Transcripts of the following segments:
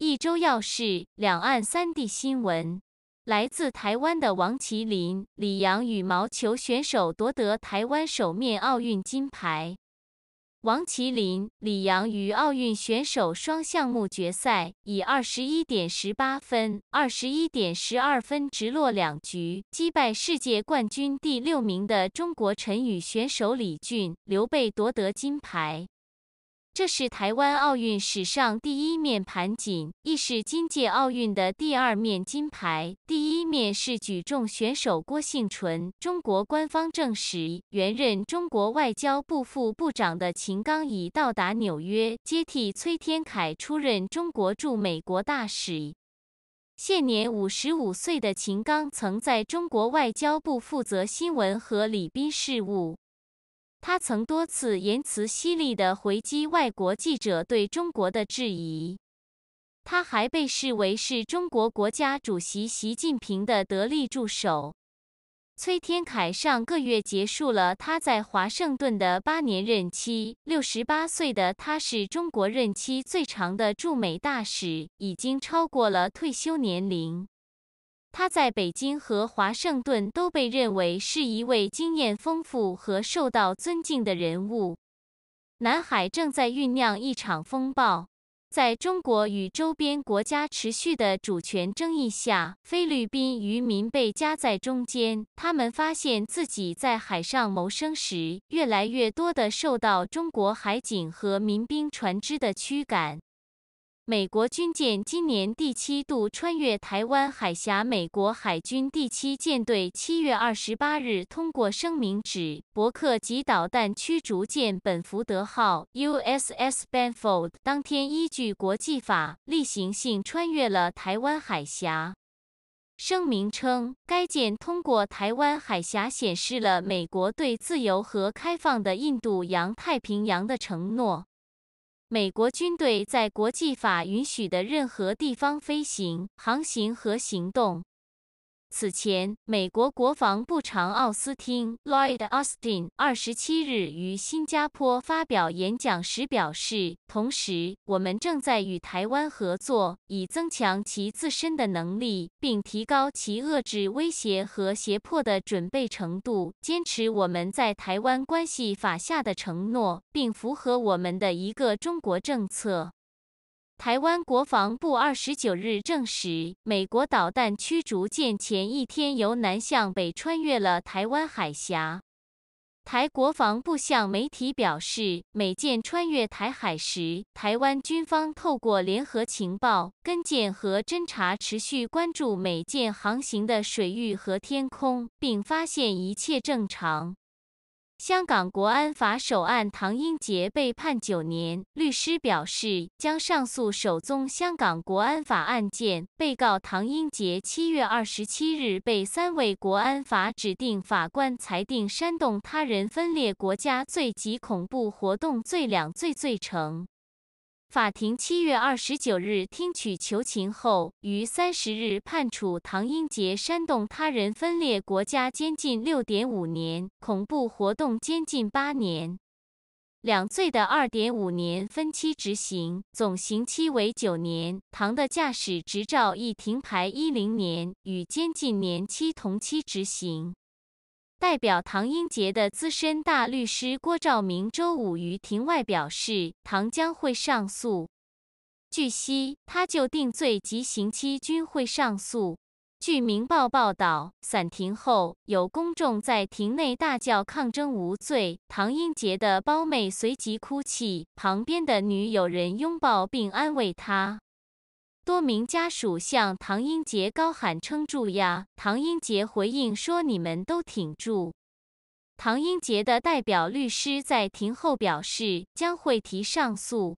一周要事，两岸三地新闻。来自台湾的王麒麟、李洋羽毛球选手夺得台湾首面奥运金牌。王麒麟、李洋于奥运选手双项目决赛，以二十一点十八分、二十一点十二分直落两局，击败世界冠军第六名的中国陈雨选手李俊、刘备夺得金牌。这是台湾奥运史上第一面盘锦，亦是今届奥运的第二面金牌。第一面是举重选手郭幸淳，中国官方证实，原任中国外交部副部长的秦刚已到达纽约，接替崔天凯出任中国驻美国大使。现年五十五岁的秦刚，曾在中国外交部负责新闻和礼宾事务。他曾多次言辞犀利地回击外国记者对中国的质疑。他还被视为是中国国家主席习近平的得力助手。崔天凯上个月结束了他在华盛顿的八年任期。六十八岁的他是中国任期最长的驻美大使，已经超过了退休年龄。他在北京和华盛顿都被认为是一位经验丰富和受到尊敬的人物。南海正在酝酿一场风暴，在中国与周边国家持续的主权争议下，菲律宾渔民被夹在中间。他们发现自己在海上谋生时，越来越多的受到中国海警和民兵船只的驱赶。美国军舰今年第七度穿越台湾海峡。美国海军第七舰队七月二十八日通过声明指，伯克级导弹驱逐舰本福德号 （USS Benfold） 当天依据国际法例行性穿越了台湾海峡。声明称，该舰通过台湾海峡显示了美国对自由和开放的印度洋太平洋的承诺。美国军队在国际法允许的任何地方飞行、航行和行动。此前，美国国防部长奥斯汀 （Lloyd Austin） 二十七日于新加坡发表演讲时表示，同时，我们正在与台湾合作，以增强其自身的能力，并提高其遏制威胁和胁迫的准备程度，坚持我们在台湾关系法下的承诺，并符合我们的一个中国政策。台湾国防部二十九日证实，美国导弹驱逐舰前一天由南向北穿越了台湾海峡。台国防部向媒体表示，美舰穿越台海时，台湾军方透过联合情报、跟舰和侦察，持续关注美舰航行的水域和天空，并发现一切正常。香港国安法首案唐英杰被判九年，律师表示将上诉首宗香港国安法案件。被告唐英杰七月二十七日被三位国安法指定法官裁定煽动他人分裂国家罪及恐怖活动罪两罪罪成。法庭七月二十九日听取求情后，于三十日判处唐英杰煽动他人分裂国家监禁六点五年，恐怖活动监禁八年，两罪的二点五年分期执行，总刑期为九年。唐的驾驶执照亦停牌一零年，与监禁年期同期执行。代表唐英杰的资深大律师郭兆明周五于庭外表示，唐将会上诉。据悉，他就定罪及刑期均会上诉。据《明报》报道，散庭后有公众在庭内大叫抗争无罪，唐英杰的胞妹随即哭泣，旁边的女友人拥抱并安慰他。多名家属向唐英杰高喊撑住呀！唐英杰回应说：“你们都挺住。”唐英杰的代表律师在庭后表示，将会提上诉。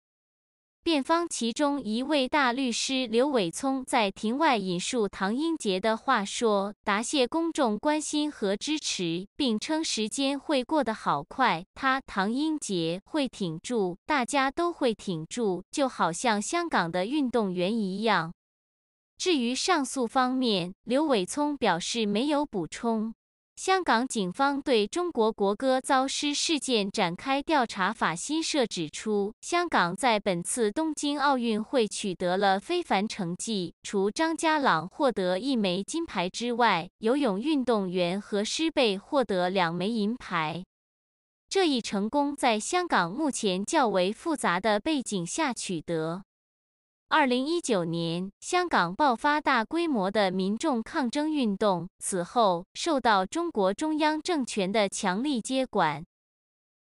辩方其中一位大律师刘伟聪在庭外引述唐英杰的话说：“答谢公众关心和支持，并称时间会过得好快，他唐英杰会挺住，大家都会挺住，就好像香港的运动员一样。”至于上诉方面，刘伟聪表示没有补充。香港警方对中国国歌遭失事件展开调查。法新社指出，香港在本次东京奥运会取得了非凡成绩，除张家朗获得一枚金牌之外，游泳运动员何诗蓓获得两枚银牌。这一成功在香港目前较为复杂的背景下取得。二零一九年，香港爆发大规模的民众抗争运动，此后受到中国中央政权的强力接管。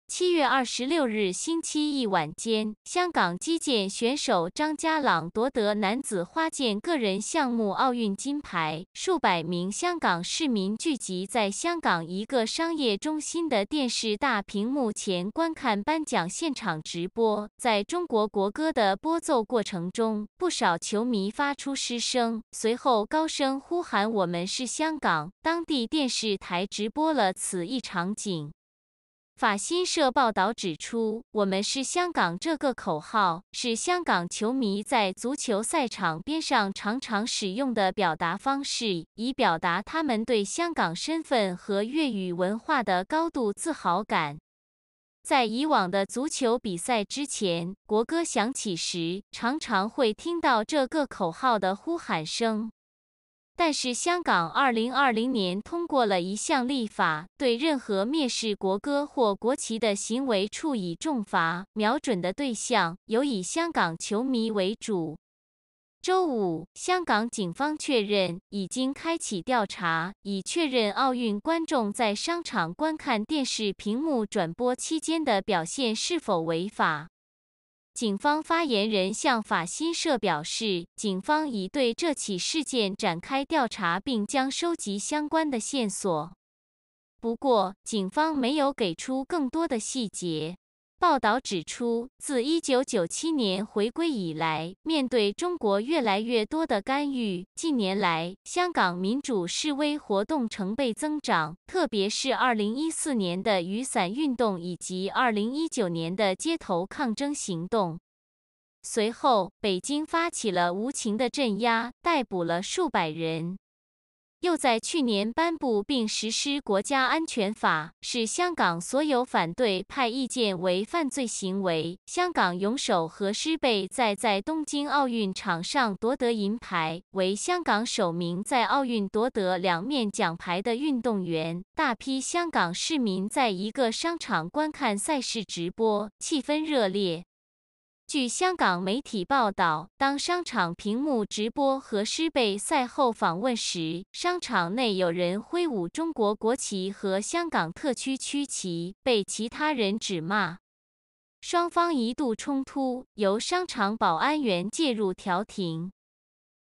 七月二十六日星期一晚间，香港击剑选手张家朗夺得男子花剑个人项目奥运金牌。数百名香港市民聚集在香港一个商业中心的电视大屏幕前观看颁奖现场直播。在中国国歌的播奏过程中，不少球迷发出失声，随后高声呼喊“我们是香港”。当地电视台直播了此一场景。法新社报道指出，“我们是香港”这个口号是香港球迷在足球赛场边上常常使用的表达方式，以表达他们对香港身份和粤语文化的高度自豪感。在以往的足球比赛之前，国歌响起时，常常会听到这个口号的呼喊声。但是，香港二零二零年通过了一项立法，对任何蔑视国歌或国旗的行为处以重罚，瞄准的对象有以香港球迷为主。周五，香港警方确认已经开启调查，以确认奥运观众在商场观看电视屏幕转播期间的表现是否违法。警方发言人向法新社表示，警方已对这起事件展开调查，并将收集相关的线索。不过，警方没有给出更多的细节。报道指出，自1997年回归以来，面对中国越来越多的干预，近年来香港民主示威活动成倍增长，特别是2014年的雨伞运动以及2019年的街头抗争行动。随后，北京发起了无情的镇压，逮捕了数百人。又在去年颁布并实施国家安全法，使香港所有反对派意见为犯罪行为。香港泳手何诗蓓在在东京奥运场上夺得银牌，为香港首名在奥运夺得两面奖牌的运动员。大批香港市民在一个商场观看赛事直播，气氛热烈。据香港媒体报道，当商场屏幕直播何诗蓓赛后访问时，商场内有人挥舞中国国旗和香港特区区旗，被其他人指骂。双方一度冲突，由商场保安员介入调停。